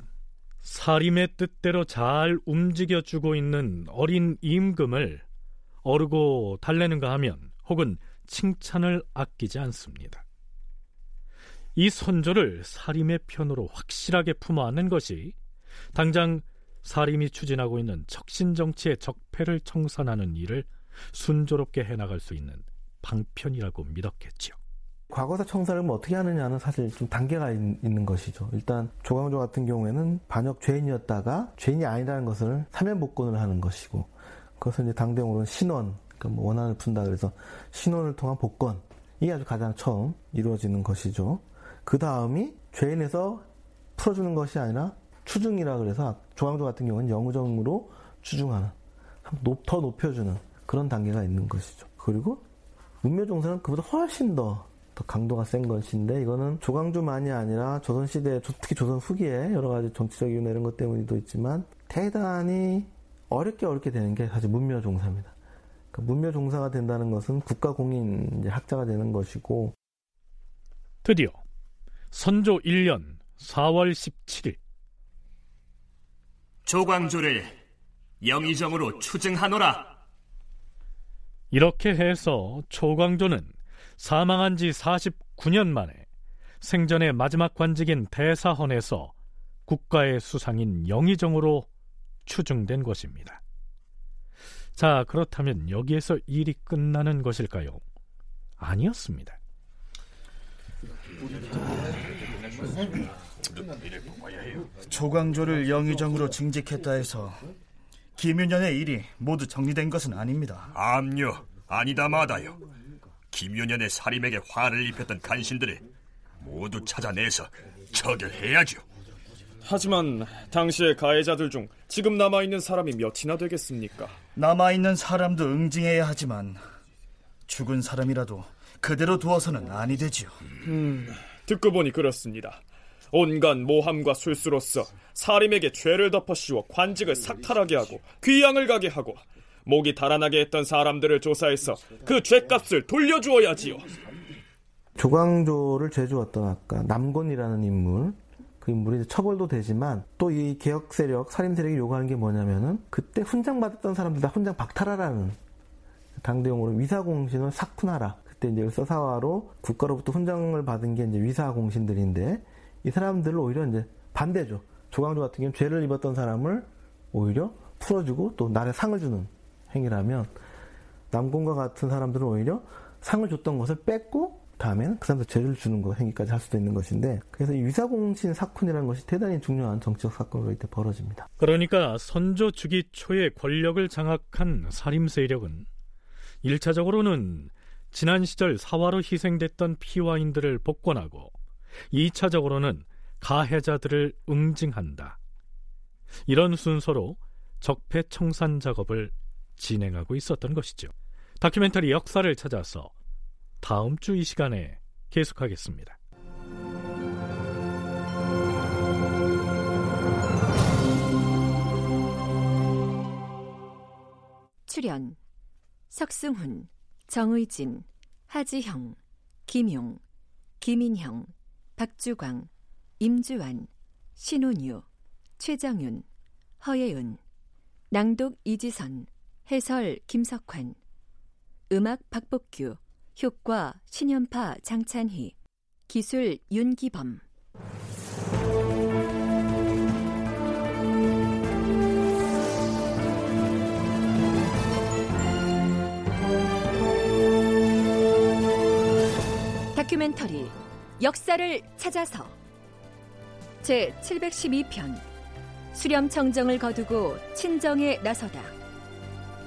사림의 뜻대로 잘 움직여주고 있는 어린 임금을 어르고 달래는가 하면 혹은 칭찬을 아끼지 않습니다. 이 선조를 사림의 편으로 확실하게 품어안는 것이 당장 사림이 추진하고 있는 척신정치의 적폐를 청산하는 일을 순조롭게 해나갈 수 있는 방편이라고 믿었겠지요. 과거사 청산을 뭐 어떻게 하느냐는 사실 좀 단계가 있, 는 것이죠. 일단 조광조 같은 경우에는 반역 죄인이었다가 죄인이 아니라는 것을 사면 복권을 하는 것이고 그것을 이제 당대용으로는 신원, 그러니까 뭐 원한을 푼다 그래서 신원을 통한 복권 이게 아주 가장 처음 이루어지는 것이죠. 그 다음이 죄인에서 풀어주는 것이 아니라 추중이라 그래서 조광조 같은 경우는 영우정으로 추중하는 더 높여주는 그런 단계가 있는 것이죠. 그리고 문묘종사는 그보다 훨씬 더, 더 강도가 센 것인데 이거는 조광조만이 아니라 조선시대 특히 조선 후기에 여러 가지 정치적 이유나 이런 것 때문에도 있지만 대단히 어렵게 어렵게 되는 게 사실 문묘 종사입니다. 그러니까 문묘 종사가 된다는 것은 국가 공인 학자가 되는 것이고 드디어 선조 1년 4월 17일 조광조를 영의정으로 추증하노라. 이렇게 해서 초광조는 사망한 지 49년 만에 생전의 마지막 관직인 대사헌에서 국가의 수상인 영의정으로 추증된 것입니다. 자, 그렇다면 여기에서 일이 끝나는 것일까요? 아니었습니다. 조광조를 영의정으로 징직했다 해서 김윤현의 일이 모두 정리된 것은 아닙니다. 암요, 아니다 마다요. 김윤현의 살인에게 화를 입혔던 간신들을 모두 찾아내서 처결해야죠. 하지만 당시의 가해자들 중 지금 남아있는 사람이 몇이나 되겠습니까? 남아있는 사람도 응징해야 하지만 죽은 사람이라도 그대로 두어서는 아니 되지요. 음, 듣고 보니 그렇습니다. 온갖 모함과 술수로서 사림에게 죄를 덮어 씌워 관직을 삭탈하게 하고 귀양을 가게 하고 목이 달아나게 했던 사람들을 조사해서 그 죄값을 돌려주어야지요. 조광조를 죄주었던 아까 남곤이라는 인물 그 인물이 처벌도 되지만 또 이 개혁 세력 살인 세력이 요구하는 게 뭐냐면은 그때 훈장 받았던 사람들 다 훈장 박탈하라는 당대용으로 위사공신을 삭훈하라 그때 이제 서사화로 국가로부터 훈장을 받은 게 이제 위사공신들인데 이 사람들을 오히려 이제 반대죠. 조광조 같은 경우는 죄를 입었던 사람을 오히려 풀어주고 또 나라에 상을 주는 행위라면 남공과 같은 사람들은 오히려 상을 줬던 것을 뺏고 다음에는 그 사람들 죄를 주는 거 행위까지 할 수도 있는 것인데 그래서 이 위사공신 사건이라는 것이 대단히 중요한 정치적 사건으로 이때 벌어집니다. 그러니까 선조 주기 초에 권력을 장악한 살림 세력은 1차적으로는 지난 시절 사화로 희생됐던 피와인들을 복권하고 2차적으로는 가해자들을 응징한다. 이런 순서로 적폐 청산 작업을 진행하고 있었던 것이죠. 다큐멘터리 역사를 찾아서 다음 주 이 시간에 계속하겠습니다. 출연 석승훈, 정의진, 하지형, 김용, 김인형, 박주광, 임주환, 신혼유, 최정윤, 허예은, 낭독 이지선, 해설 김석환, 음악 박복규, 효과 신연파 장찬희, 기술 윤기범. 다큐멘터리 역사를 찾아서. 제 712편. 수렴 청정을 거두고 친정에 나서다